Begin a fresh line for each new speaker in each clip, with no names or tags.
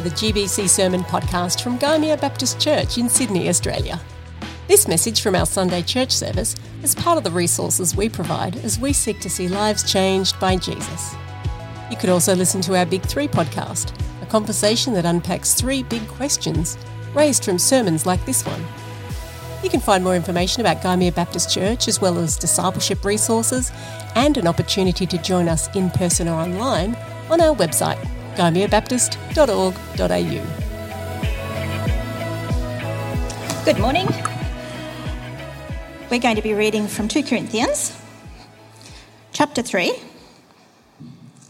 to the GBC Sermon podcast from Gymea Baptist Church in Sydney, Australia. This message from our Sunday church service is part of the resources we provide as we seek to see lives changed by Jesus. You could also listen to our Big Three podcast, a conversation that unpacks three big questions raised from sermons like this one. You can find more information about Gymea Baptist Church, as well as discipleship resources and an opportunity to join us in person or online on our website gymeabaptist.org.au.
Good morning. We're going to be reading from 2 Corinthians, chapter 3,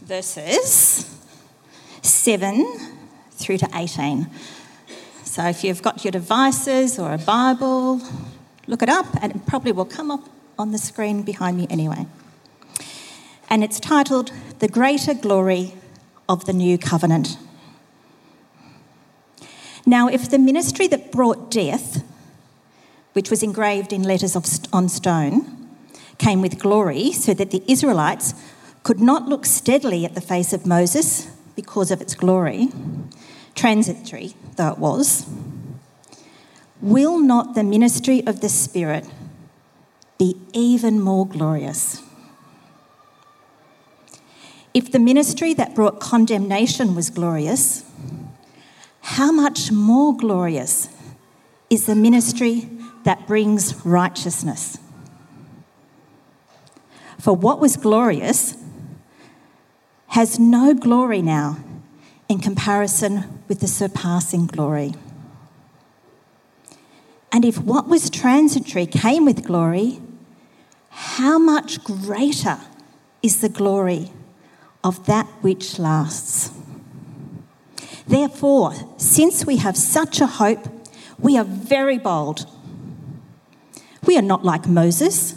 verses 7 through to 18. So if you've got your devices or a Bible, look it up and it probably will come up on the screen behind me anyway. And it's titled The Greater Glory of the new covenant. Now, if the ministry that brought death, which was engraved in letters of, on stone, came with glory, so that the Israelites could not look steadily at the face of Moses because of its glory, transitory though it was, will not the ministry of the Spirit be even more glorious? If the ministry that brought condemnation was glorious, how much more glorious is the ministry that brings righteousness? For what was glorious has no glory now in comparison with the surpassing glory. And if what was transitory came with glory, how much greater is the glory of that which lasts. Therefore, since we have such a hope, we are very bold. We are not like Moses,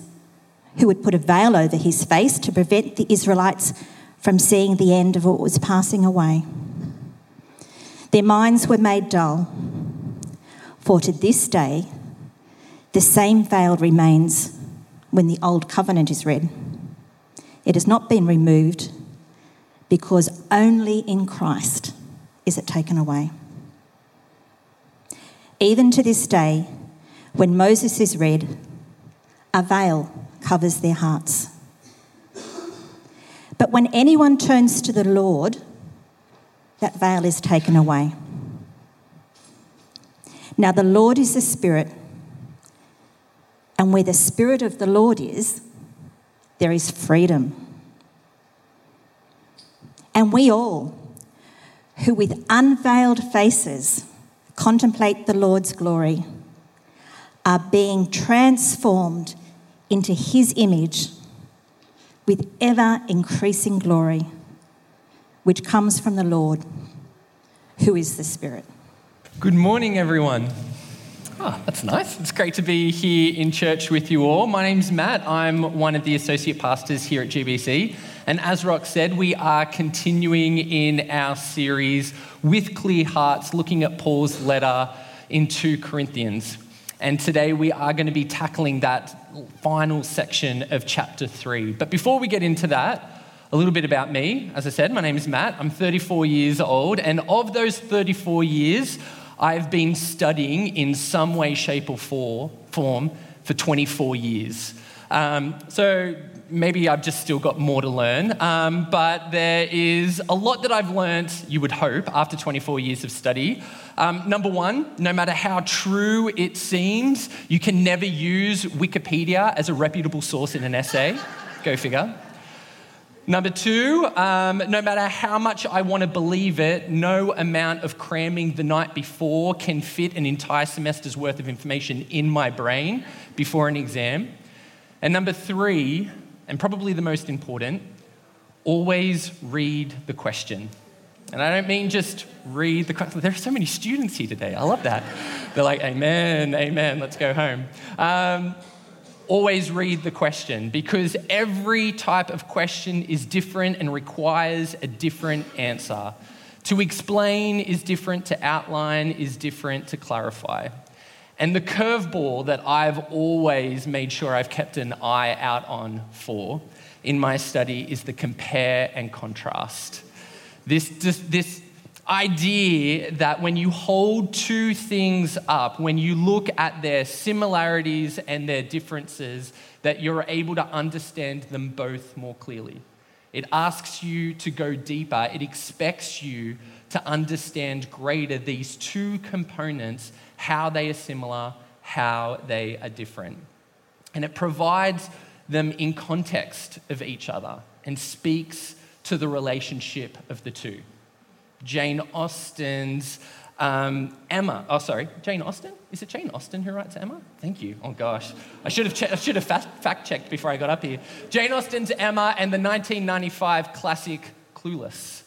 who would put a veil over his face to prevent the Israelites from seeing the end of what was passing away. Their minds were made dull, for to this day, the same veil remains when the Old Covenant is read. It has not been removed because only in Christ is it taken away. Even to this day, when Moses is read, a veil covers their hearts. But when anyone turns to the Lord, that veil is taken away. Now, the Lord is the Spirit, and where the Spirit of the Lord is, there is freedom. And we all, who with unveiled faces contemplate the Lord's glory, are being transformed into his image with ever increasing glory, which comes from the Lord, who is the Spirit.
Good morning, everyone. Oh, that's nice. It's great to be here in church with you all. My name's Matt. I'm one of the associate pastors here at GBC. And as Rock said, we are continuing in our series with clear hearts, looking at Paul's letter in 2 Corinthians. And today we are going to be tackling that final section of chapter 3. But before we get into that, a little bit about me. As I said, my name is Matt. I'm 34 years old. And of those 34 years, I've been studying in some way, shape, or form for 24 years. Um, so maybe I've just still got more to learn. Um, but there is a lot that I've learned, you would hope, after 24 years of study. Um, number one, no matter how true it seems, you can never use Wikipedia as a reputable source in an essay. Go figure. Number two, um, no matter how much I want to believe it, no amount of cramming the night before can fit an entire semester's worth of information in my brain before an exam. And number three, and probably the most important, always read the question. And I don't mean just read the question. There are so many students here today. I love that. They're like, Amen, Amen, let's go home. Um, always read the question because every type of question is different and requires a different answer. To explain is different, to outline is different, to clarify. And the curveball that I've always made sure I've kept an eye out on for in my study is the compare and contrast. This, this, this idea that when you hold two things up, when you look at their similarities and their differences, that you're able to understand them both more clearly. It asks you to go deeper. It expects you to understand greater these two components, how they are similar, how they are different. And it provides them in context of each other and speaks to the relationship of the two. Jane Austen's um, Emma. Oh, sorry, Jane Austen? Is it Jane Austen who writes Emma? Thank you. Oh, gosh. I should have, che- I should have fact checked before I got up here. Jane Austen's Emma and the 1995 classic Clueless.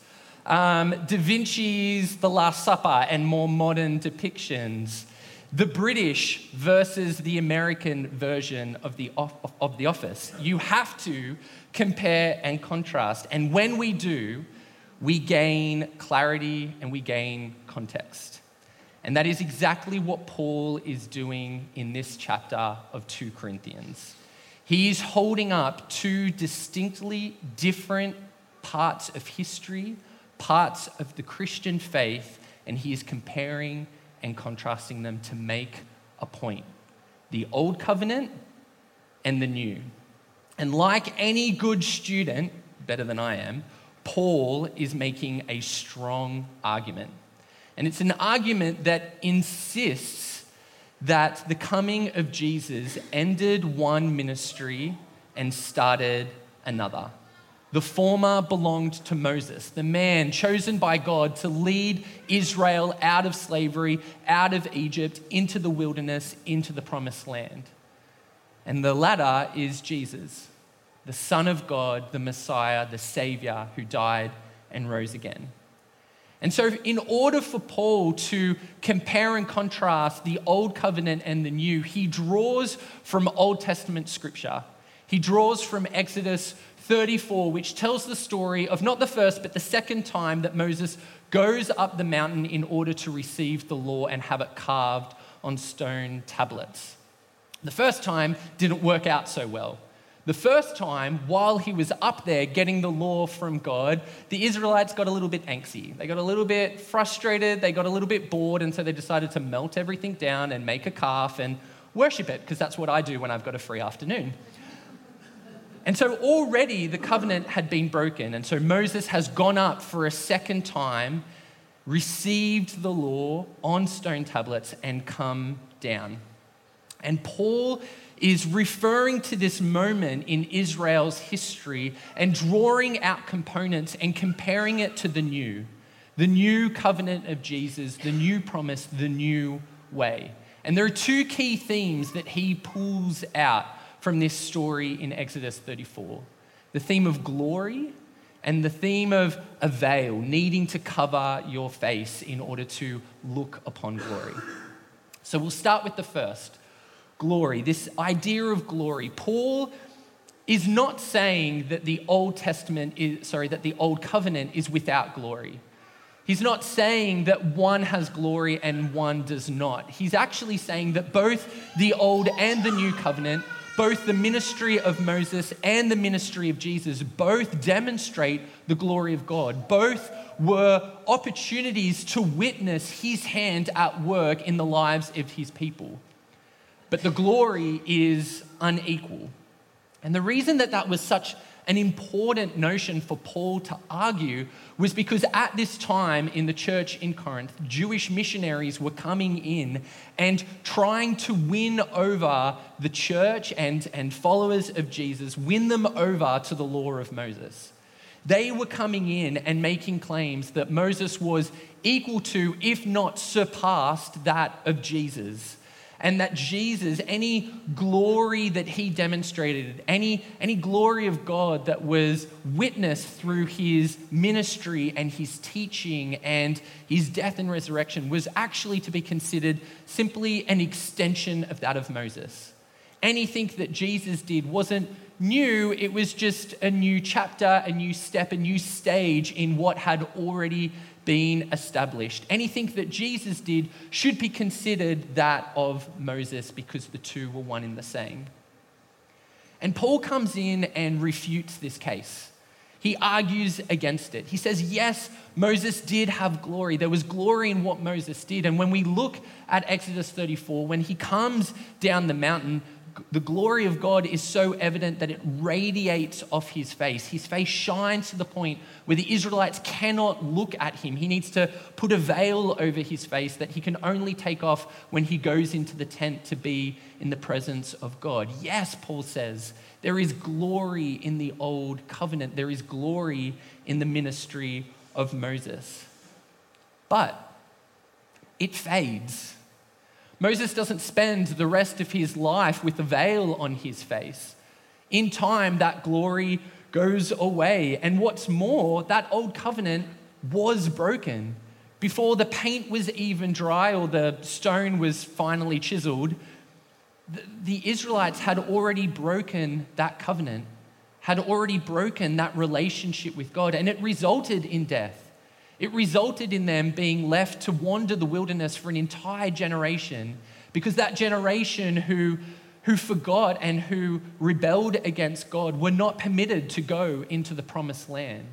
Um, da Vinci's The Last Supper and more modern depictions. The British versus the American version of the, of the Office. You have to compare and contrast. And when we do, we gain clarity and we gain context. And that is exactly what Paul is doing in this chapter of 2 Corinthians. He is holding up two distinctly different parts of history, parts of the Christian faith, and he is comparing and contrasting them to make a point the old covenant and the new. And like any good student, better than I am, Paul is making a strong argument. And it's an argument that insists that the coming of Jesus ended one ministry and started another. The former belonged to Moses, the man chosen by God to lead Israel out of slavery, out of Egypt, into the wilderness, into the promised land. And the latter is Jesus, the Son of God, the Messiah, the Savior who died and rose again. And so, in order for Paul to compare and contrast the Old Covenant and the New, he draws from Old Testament scripture. He draws from Exodus 34, which tells the story of not the first, but the second time that Moses goes up the mountain in order to receive the law and have it carved on stone tablets. The first time didn't work out so well. The first time, while he was up there getting the law from God, the Israelites got a little bit angsty. They got a little bit frustrated, they got a little bit bored, and so they decided to melt everything down and make a calf and worship it, because that's what I do when I've got a free afternoon. And so already the covenant had been broken, and so Moses has gone up for a second time, received the law on stone tablets, and come down. And Paul is referring to this moment in Israel's history and drawing out components and comparing it to the new, the new covenant of Jesus, the new promise, the new way. And there are two key themes that he pulls out from this story in Exodus 34 the theme of glory and the theme of a veil, needing to cover your face in order to look upon glory. So we'll start with the first glory, this idea of glory. Paul is not saying that the Old Testament is, sorry, that the Old Covenant is without glory. He's not saying that one has glory and one does not. He's actually saying that both the Old and the New Covenant, both the ministry of Moses and the ministry of Jesus, both demonstrate the glory of God. Both were opportunities to witness his hand at work in the lives of his people but the glory is unequal. And the reason that that was such an important notion for Paul to argue was because at this time in the church in Corinth, Jewish missionaries were coming in and trying to win over the church and, and followers of Jesus, win them over to the law of Moses. They were coming in and making claims that Moses was equal to, if not surpassed, that of Jesus and that Jesus, any glory that he demonstrated, any, any glory of God that was witnessed through his ministry and his teaching and his death and resurrection, was actually to be considered simply an extension of that of Moses. Anything that Jesus did wasn't new, it was just a new chapter, a new step, a new stage in what had already been established. Anything that Jesus did should be considered that of Moses because the two were one in the same. And Paul comes in and refutes this case. He argues against it. He says, yes, Moses did have glory. There was glory in what Moses did. And when we look at Exodus 34, when he comes down the mountain, the glory of God is so evident that it radiates off his face. His face shines to the point where the Israelites cannot look at him. He needs to put a veil over his face that he can only take off when he goes into the tent to be in the presence of God. Yes, Paul says, there is glory in the old covenant, there is glory in the ministry of Moses. But it fades Moses doesn't spend the rest of his life with a veil on his face. In time, that glory goes away. And what's more, that old covenant was broken. Before the paint was even dry or the stone was finally chiseled, the Israelites had already broken that covenant, had already broken that relationship with God, and it resulted in death. It resulted in them being left to wander the wilderness for an entire generation because that generation who, who forgot and who rebelled against God were not permitted to go into the promised land.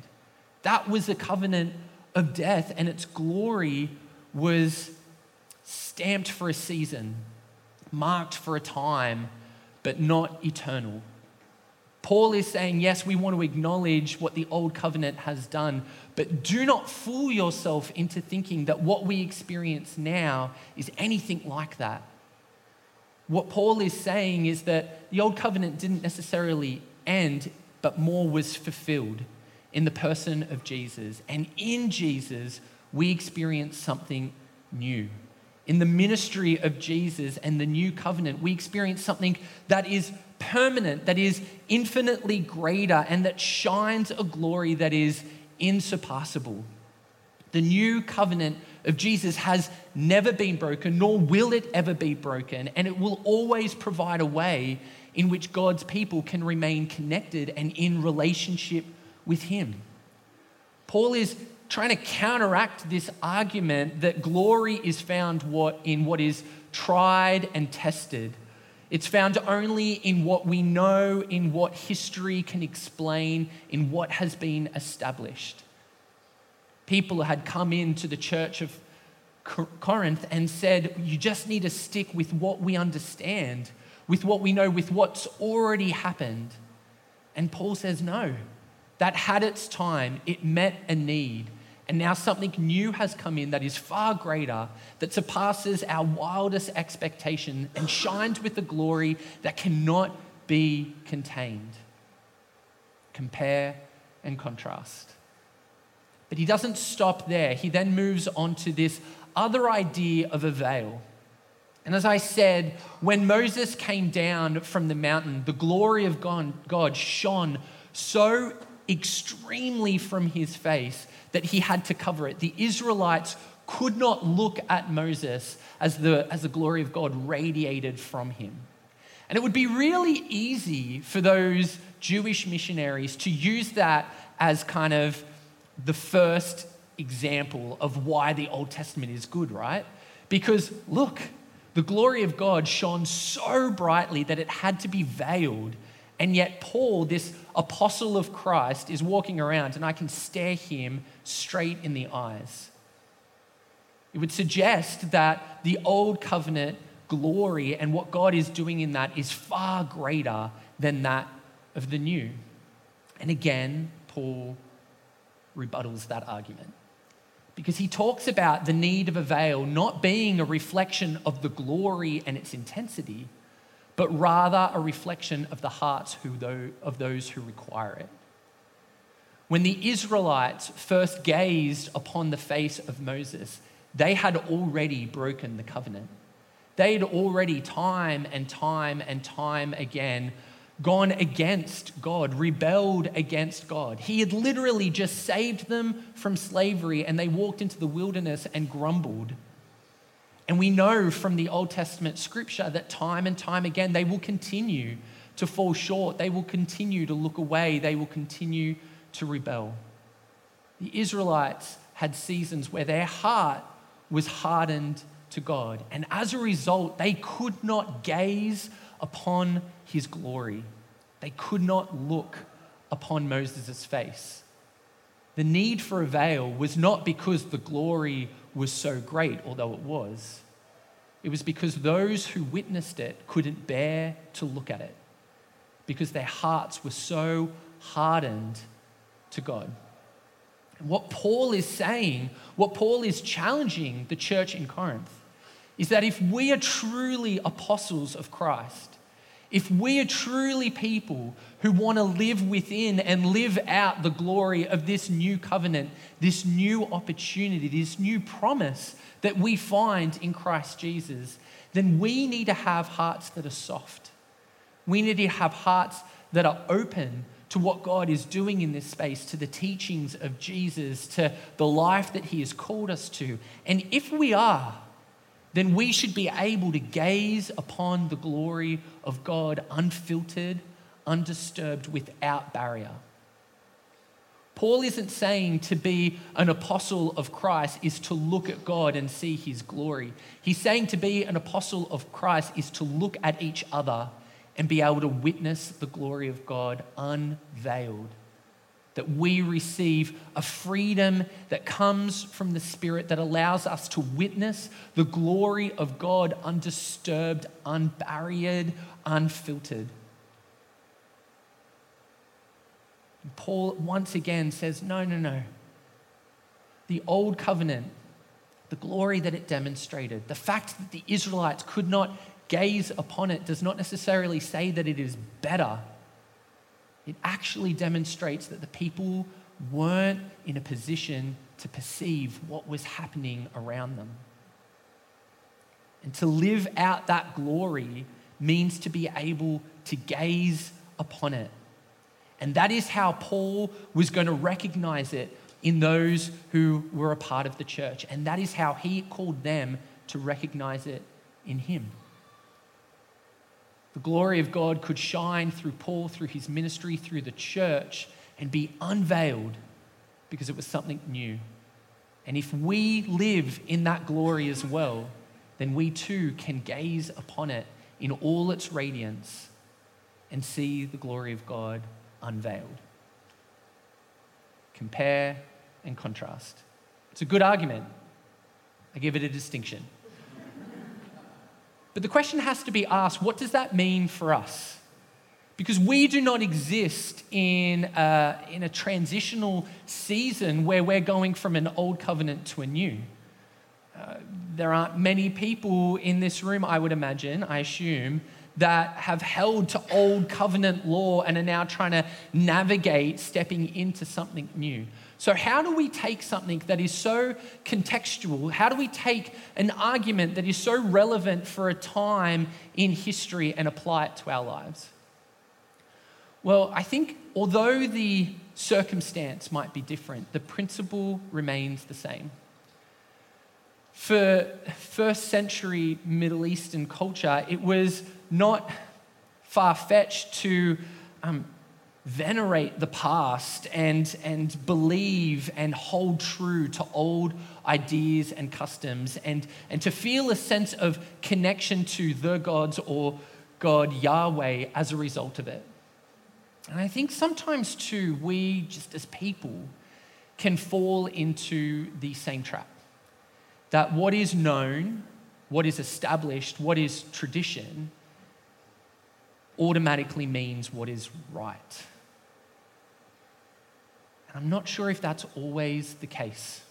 That was a covenant of death, and its glory was stamped for a season, marked for a time, but not eternal. Paul is saying, yes, we want to acknowledge what the old covenant has done, but do not fool yourself into thinking that what we experience now is anything like that. What Paul is saying is that the old covenant didn't necessarily end, but more was fulfilled in the person of Jesus. And in Jesus, we experience something new. In the ministry of Jesus and the new covenant, we experience something that is permanent, that is infinitely greater, and that shines a glory that is insurpassable. The new covenant of Jesus has never been broken, nor will it ever be broken, and it will always provide a way in which God's people can remain connected and in relationship with Him. Paul is trying to counteract this argument that glory is found in what is tried and tested it's found only in what we know, in what history can explain, in what has been established. People had come into the church of Corinth and said, You just need to stick with what we understand, with what we know, with what's already happened. And Paul says, No, that had its time, it met a need. And now something new has come in that is far greater, that surpasses our wildest expectation and shines with a glory that cannot be contained. Compare and contrast. But he doesn't stop there. He then moves on to this other idea of a veil. And as I said, when Moses came down from the mountain, the glory of God shone so extremely from his face that he had to cover it. The Israelites could not look at Moses as the, as the glory of God radiated from him. And it would be really easy for those Jewish missionaries to use that as kind of the first example of why the Old Testament is good, right? Because look, the glory of God shone so brightly that it had to be veiled and yet, Paul, this apostle of Christ, is walking around and I can stare him straight in the eyes. It would suggest that the old covenant glory and what God is doing in that is far greater than that of the new. And again, Paul rebuttals that argument because he talks about the need of a veil not being a reflection of the glory and its intensity but rather a reflection of the hearts of those who require it. When the Israelites first gazed upon the face of Moses, they had already broken the covenant. They had already, time and time and time again, gone against God, rebelled against God. He had literally just saved them from slavery and they walked into the wilderness and grumbled. And we know from the Old Testament scripture that time and time again they will continue to fall short. They will continue to look away. They will continue to rebel. The Israelites had seasons where their heart was hardened to God. And as a result, they could not gaze upon his glory. They could not look upon Moses' face. The need for a veil was not because the glory was so great, although it was. It was because those who witnessed it couldn't bear to look at it, because their hearts were so hardened to God. what Paul is saying, what Paul is challenging the church in Corinth, is that if we are truly apostles of Christ, if we are truly people who want to live within and live out the glory of this new covenant, this new opportunity, this new promise that we find in Christ Jesus, then we need to have hearts that are soft. We need to have hearts that are open to what God is doing in this space, to the teachings of Jesus, to the life that He has called us to. And if we are, then we should be able to gaze upon the glory of God unfiltered, undisturbed, without barrier. Paul isn't saying to be an apostle of Christ is to look at God and see his glory. He's saying to be an apostle of Christ is to look at each other and be able to witness the glory of God unveiled that we receive a freedom that comes from the Spirit that allows us to witness the glory of God undisturbed, unbarriered, unfiltered. Paul once again says, No, no, no. The old covenant, the glory that it demonstrated, the fact that the Israelites could not gaze upon it does not necessarily say that it is better it actually demonstrates that the people weren't in a position to perceive what was happening around them. And to live out that glory means to be able to gaze upon it. And that is how Paul was going to recognize it in those who were a part of the church. And that is how he called them to recognize it in him. The glory of God could shine through Paul, through his ministry, through the church, and be unveiled because it was something new. And if we live in that glory as well, then we too can gaze upon it in all its radiance and see the glory of God unveiled. Compare and contrast. It's a good argument. I give it a distinction. But the question has to be asked what does that mean for us? Because we do not exist in a, in a transitional season where we're going from an old covenant to a new. Uh, there aren't many people in this room, I would imagine, I assume, that have held to old covenant law and are now trying to navigate stepping into something new. So, how do we take something that is so contextual? How do we take an argument that is so relevant for a time in history and apply it to our lives? Well, I think although the circumstance might be different, the principle remains the same. For first century Middle Eastern culture, it was not far fetched to um, venerate the past and, and believe and hold true to old ideas and customs and, and to feel a sense of connection to the gods or God Yahweh as a result of it. And I think sometimes too, we just as people can fall into the same trap. That what is known, what is established, what is tradition, automatically means what is right. I'm not sure if that's always the case.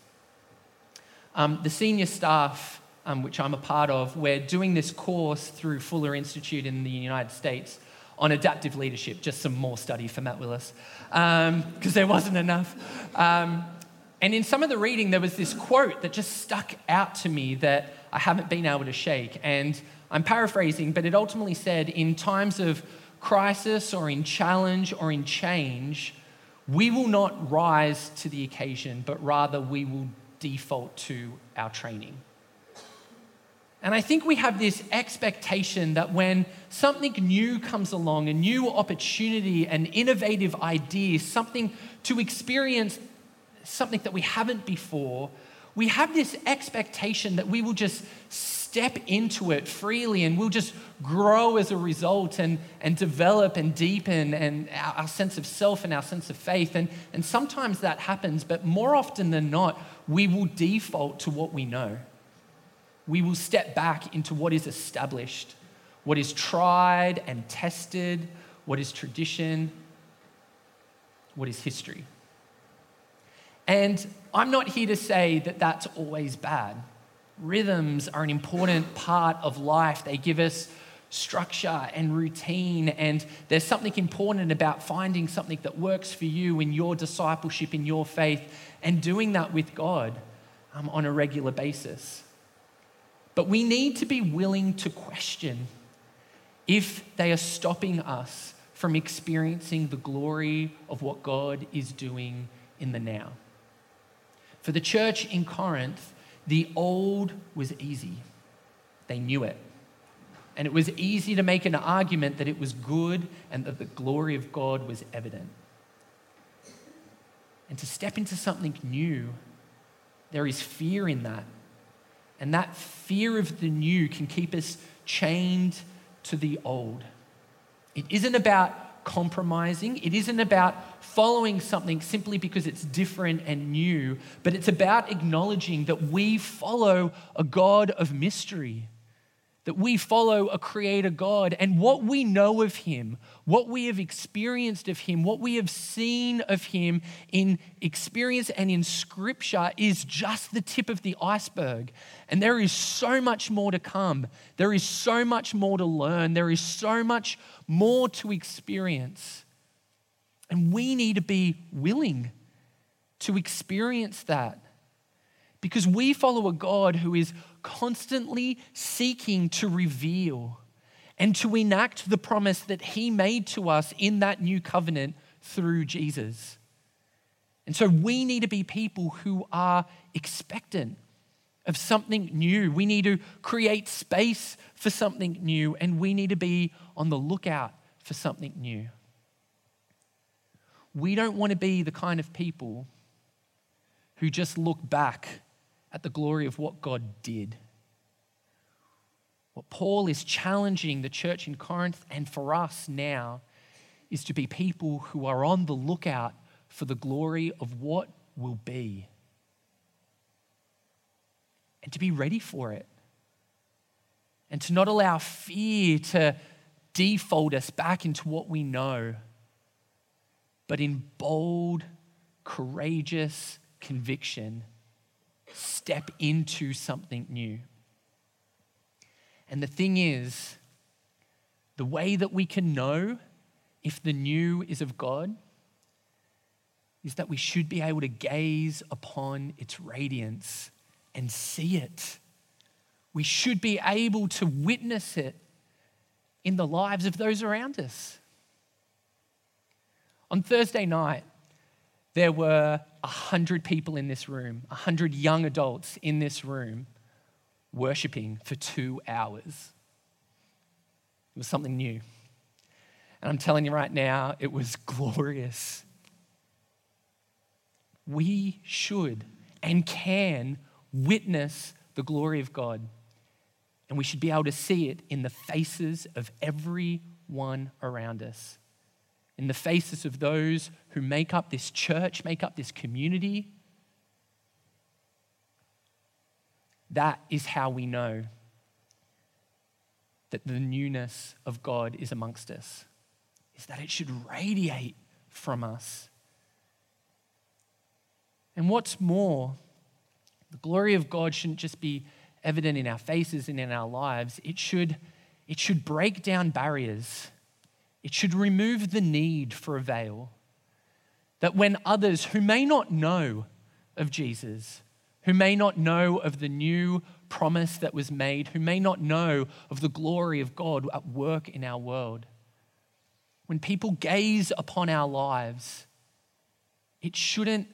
Um, the senior staff, um, which I'm a part of, we're doing this course through Fuller Institute in the United States on adaptive leadership, just some more study for Matt Willis, because um, there wasn't enough. Um, and in some of the reading, there was this quote that just stuck out to me that I haven't been able to shake. And I'm paraphrasing, but it ultimately said in times of crisis or in challenge or in change, we will not rise to the occasion, but rather we will default to our training. And I think we have this expectation that when something new comes along, a new opportunity, an innovative idea, something to experience something that we haven't before, we have this expectation that we will just step into it freely and we'll just grow as a result and, and develop and deepen and our, our sense of self and our sense of faith. And, and sometimes that happens, but more often than not, we will default to what we know. We will step back into what is established, what is tried and tested, what is tradition, what is history. And I'm not here to say that that's always bad. Rhythms are an important part of life. They give us structure and routine, and there's something important about finding something that works for you in your discipleship, in your faith, and doing that with God um, on a regular basis. But we need to be willing to question if they are stopping us from experiencing the glory of what God is doing in the now. For the church in Corinth, the old was easy. They knew it. And it was easy to make an argument that it was good and that the glory of God was evident. And to step into something new, there is fear in that. And that fear of the new can keep us chained to the old. It isn't about compromising, it isn't about following something simply because it's different and new, but it's about acknowledging that we follow a God of mystery, that we follow a creator God, and what we know of him, what we have experienced of him, what we have seen of him in experience and in scripture is just the tip of the iceberg. And there is so much more to come. There is so much more to learn. There is so much more to experience. And we need to be willing to experience that because we follow a God who is constantly seeking to reveal and to enact the promise that He made to us in that new covenant through Jesus. And so we need to be people who are expectant of something new. We need to create space for something new, and we need to be on the lookout for something new. We don't want to be the kind of people who just look back at the glory of what God did. What Paul is challenging the church in Corinth and for us now is to be people who are on the lookout for the glory of what will be and to be ready for it and to not allow fear to default us back into what we know but in bold, courageous conviction, step into something new. And the thing is, the way that we can know if the new is of God is that we should be able to gaze upon its radiance and see it. We should be able to witness it in the lives of those around us. On Thursday night, there were 100 people in this room, 100 young adults in this room, worshiping for two hours. It was something new. And I'm telling you right now, it was glorious. We should and can witness the glory of God. And we should be able to see it in the faces of everyone around us in the faces of those who make up this church, make up this community. That is how we know that the newness of God is amongst us, is that it should radiate from us. And what's more, the glory of God shouldn't just be evident in our faces and in our lives, it should, it should break down barriers it should remove the need for a veil. That when others who may not know of Jesus, who may not know of the new promise that was made, who may not know of the glory of God at work in our world, when people gaze upon our lives, it shouldn't,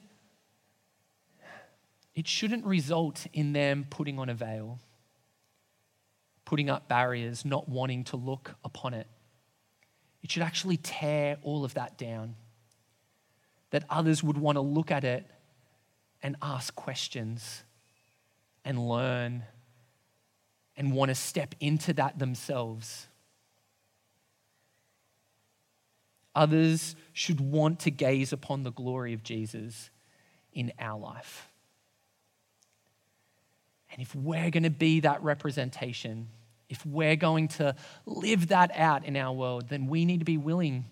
it shouldn't result in them putting on a veil, putting up barriers, not wanting to look upon it. It should actually tear all of that down. That others would want to look at it and ask questions and learn and want to step into that themselves. Others should want to gaze upon the glory of Jesus in our life. And if we're going to be that representation, if we're going to live that out in our world, then we need to be willing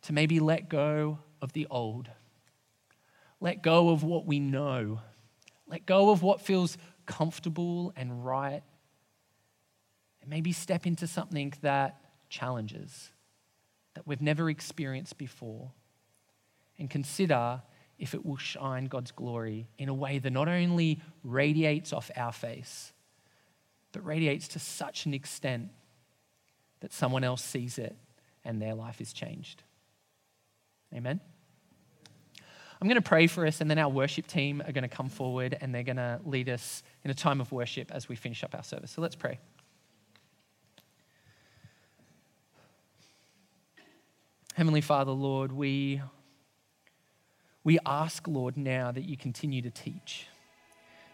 to maybe let go of the old, let go of what we know, let go of what feels comfortable and right, and maybe step into something that challenges, that we've never experienced before, and consider if it will shine God's glory in a way that not only radiates off our face, but radiates to such an extent that someone else sees it and their life is changed. Amen. I'm going to pray for us, and then our worship team are going to come forward and they're going to lead us in a time of worship as we finish up our service. So let's pray. Heavenly Father, Lord, we, we ask, Lord, now that you continue to teach,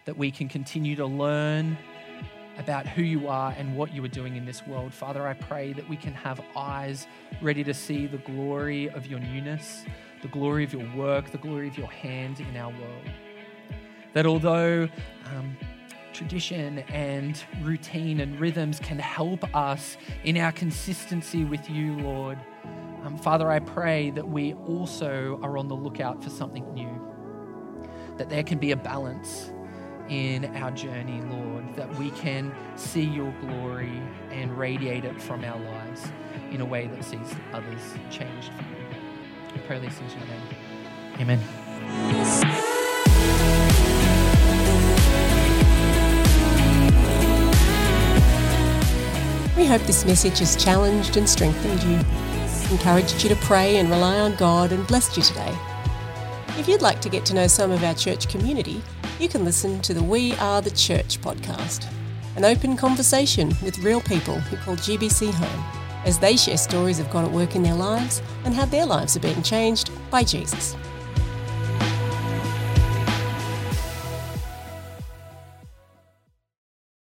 that we can continue to learn about who you are and what you are doing in this world. Father, I pray that we can have eyes ready to see the glory of your newness, the glory of your work, the glory of your hand in our world. That although um, tradition and routine and rhythms can help us in our consistency with you, Lord, um, Father, I pray that we also are on the lookout for something new, that there can be a balance in our journey, Lord, that we can see your glory and radiate it from our lives in a way that sees others changed. I pray these things in your name. Amen.
We hope this message has challenged and strengthened you, encouraged you to pray and rely on God, and blessed you today. If you'd like to get to know some of our church community, you can listen to the We Are the Church podcast, an open conversation with real people who call GBC home as they share stories of God at work in their lives and how their lives are being changed by Jesus.